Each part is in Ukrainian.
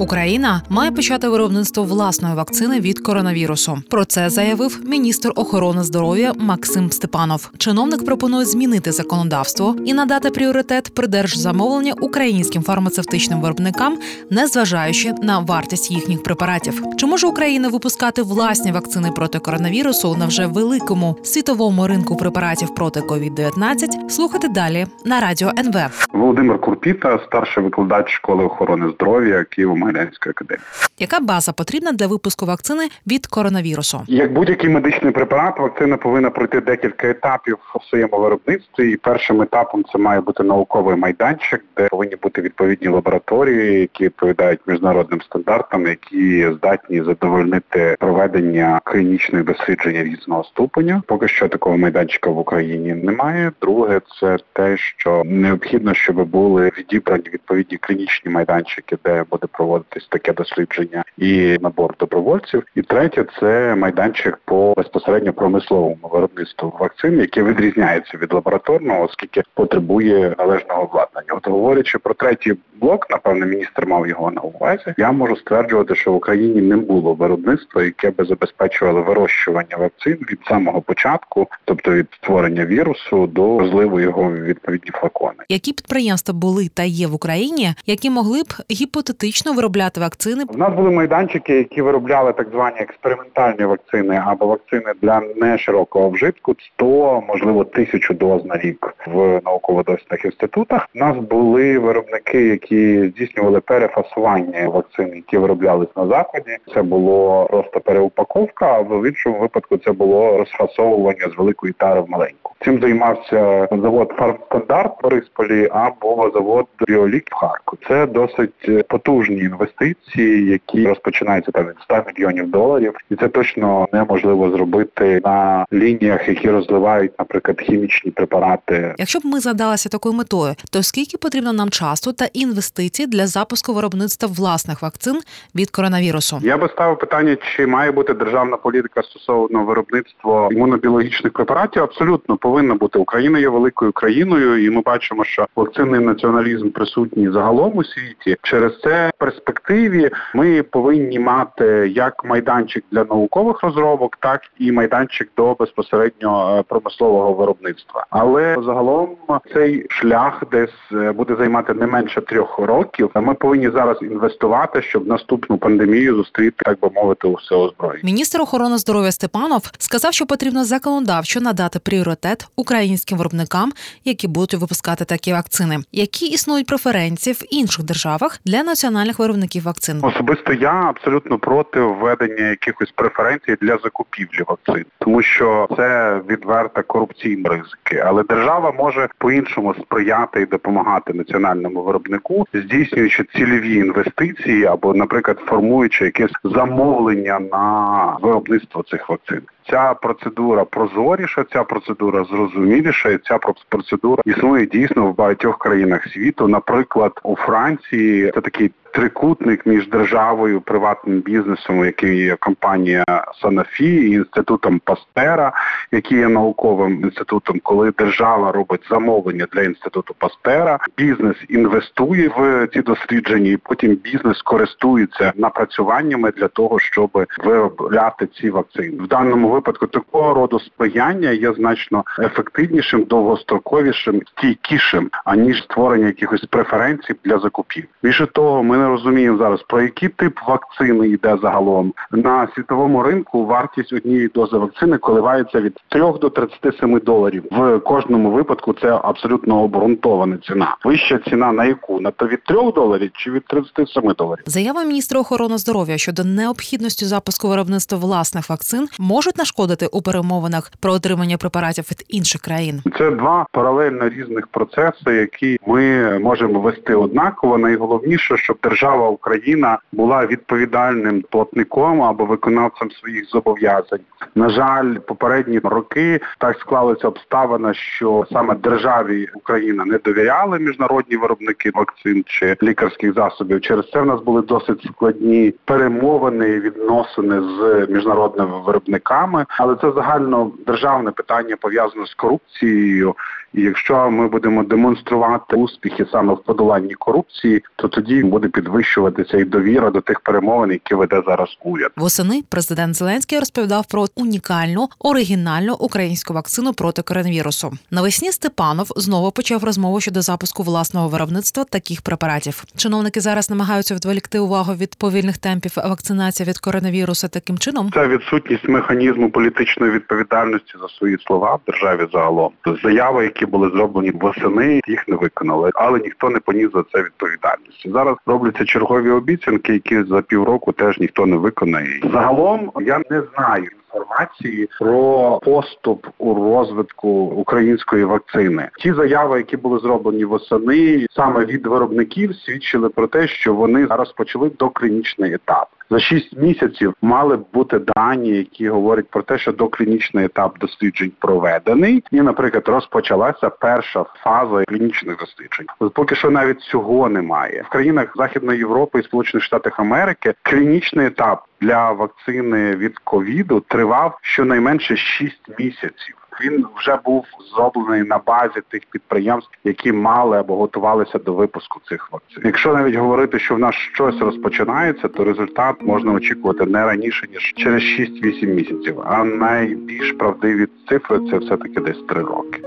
Україна має почати виробництво власної вакцини від коронавірусу. Про це заявив міністр охорони здоров'я Максим Степанов. Чиновник пропонує змінити законодавство і надати пріоритет при держзамовленні українським фармацевтичним виробникам, незважаючи на вартість їхніх препаратів. Чи може Україна випускати власні вакцини проти коронавірусу на вже великому світовому ринку препаратів проти COVID-19? Слухати далі на радіо НВ. Володимир Курпіта, старший викладач школи охорони здоров'я Києво Могилянської академії. Яка база потрібна для випуску вакцини від коронавірусу? Як будь-який медичний препарат, вакцина повинна пройти декілька етапів у своєму виробництві. І першим етапом це має бути науковий майданчик, де повинні бути відповідні лабораторії, які відповідають міжнародним стандартам, які здатні задовольнити проведення клінічних досліджень різного ступеня. Поки що такого майданчика в Україні немає. Друге, це те, що необхідно, щоб були відібрані відповідні клінічні майданчики, де буде проводитись таке дослідження і набор добровольців. І третє це майданчик по безпосередньо промисловому виробництву вакцин, яке відрізняється від лабораторного, оскільки потребує належного обладнання. От говорячи про третій блок, напевно, міністр мав його на увазі. Я можу стверджувати, що в Україні не було виробництва, яке би забезпечувало вирощування вакцин від самого початку, тобто від створення вірусу до розливу його в відповідні флакони. Які підприємства були та є в Україні, які могли б гіпотетично виробляти вакцини? У нас були майданчики, які виробляли так звані експериментальні вакцини або вакцини для неширокого вжитку 100, можливо, тисячу доз на рік в науково-дослідних інститутах. У нас були виробники, які здійснювали перефасування вакцин, які вироблялись на заході. Це було просто переупаковка, а в іншому випадку це було розфасовування з великої тари в маленьку. Цим займався завод «Фармстандарт» в Борисполі або завод «Біолік» в Харкові. Це досить потужні інвестиції, які розпочинаються там від 100 мільйонів доларів, і це точно неможливо зробити на лініях, які розливають, наприклад, хімічні препарати. Якщо б ми задалися такою метою, то скільки потрібно нам часу та інвестицій для запуску виробництва власних вакцин від коронавірусу? Я би ставив питання, чи має бути державна політика стосовно виробництва імунобіологічних препаратів? Абсолютно повинна бути. Україна є великою країною, і ми бачимо, що вакцинний націоналізм присутній загалом у світі. Через це в перспективі ми повинні мати як майданчик для наукових розробок, так і майданчик до безпосередньо е, промислового виробництва. Але загалом цей шлях десь е, буде займати не менше трьох років. Ми повинні зараз інвестувати, щоб наступну пандемію зустріти, так би мовити, усе озброєння. Міністр охорони здоров'я Степанов сказав, що потрібно законодавчо надати пріоритет українським виробникам, які будуть випускати такі вакцини. Які існують преференції в інших державах для національних виробників вакцин? Особисто я абсолютно проти введення якихось преференцій для закупівлі вакцин, тому що це відверта корупційні ризики. Але держава може по-іншому сприяти і допомагати національному виробнику, здійснюючи цільові інвестиції або, наприклад, формуючи якесь замовлення на виробництво цих вакцин. Ця процедура прозоріша, ця процедура зрозуміліша, і ця процедура існує дійсно в багатьох країнах світу. Наприклад, у Франції це такий трикутник між державою, приватним бізнесом, який є компанія Санафі, і інститутом Пастера, який є науковим інститутом, коли держава робить замовлення для інституту Пастера, бізнес інвестує в ці дослідження, і потім бізнес користується напрацюваннями для того, щоб виробляти ці вакцини. В даному випадку такого роду сприяння є значно ефективнішим, довгостроковішим, стійкішим аніж створення якихось преференцій для закупів. Більше того, ми не розуміємо зараз про який тип вакцини йде загалом на світовому ринку. Вартість однієї дози вакцини коливається від 3 до 37 доларів. В кожному випадку це абсолютно обґрунтована ціна. Вища ціна на яку на то від 3 доларів чи від 37 доларів. Заява міністра охорони здоров'я щодо необхідності запуску виробництва власних вакцин можуть нашкодити у перемовинах про отримання препаратів від інших країн. Це два паралельно різних процеси, які ми можемо вести однаково. Найголовніше, щоб держава Україна була відповідальним платником або виконавцем своїх зобов'язань. На жаль, попередні роки так склалися обставина, що саме державі Україна не довіряли міжнародні виробники вакцин чи лікарських засобів. Через це в нас були досить складні перемовини, і відносини з міжнародними виробниками, але це загально державне питання пов'язане з корупцією І якщо ми будемо демонструвати успіхи саме в подоланні корупції, то тоді буде підвищуватися і довіра до тих перемовин, які веде зараз уряд. Восени президент Зеленський розповідав про унікальну оригінальну українську вакцину проти коронавірусу. Навесні Степанов знову почав розмову щодо запуску власного виробництва таких препаратів. Чиновники зараз намагаються відволікти увагу від повільних темпів вакцинації від коронавірусу таким чином. Це відсутність механізму політичної відповідальності за свої слова в державі загалом. Заяви, які були зроблені восени, їх не виконали, але ніхто не поніс за це відповідальності. Зараз робляться чергові обіцянки, які за півроку теж ніхто не виконає. Загалом я не знаю. Інформації про поступ у розвитку української вакцини. Ті заяви, які були зроблені восени, саме від виробників, свідчили про те, що вони зараз почали доклінічний етап. За 6 місяців мали б бути дані, які говорять про те, що доклінічний етап досліджень проведений, і, наприклад, розпочалася перша фаза клінічних досліджень. Поки що навіть цього немає в країнах Західної Європи і Сполучених Штатів Америки. Клінічний етап для вакцини від ковіду тривав щонайменше 6 місяців. Він вже був зроблений на базі тих підприємств, які мали або готувалися до випуску цих вакцин. Якщо навіть говорити, що в нас щось розпочинається, то результат можна очікувати не раніше ніж через 6-8 місяців. А найбільш правдиві цифри це все таки десь 3 роки.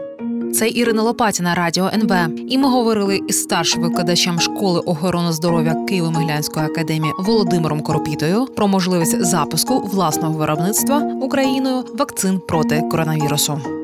Це Ірина Лопатіна, радіо НВ. І ми говорили із старшим викладачем школи охорони здоров'я Києво-Миглянської академії Володимиром Коропітою про можливість запуску власного виробництва Україною вакцин проти коронавірусу.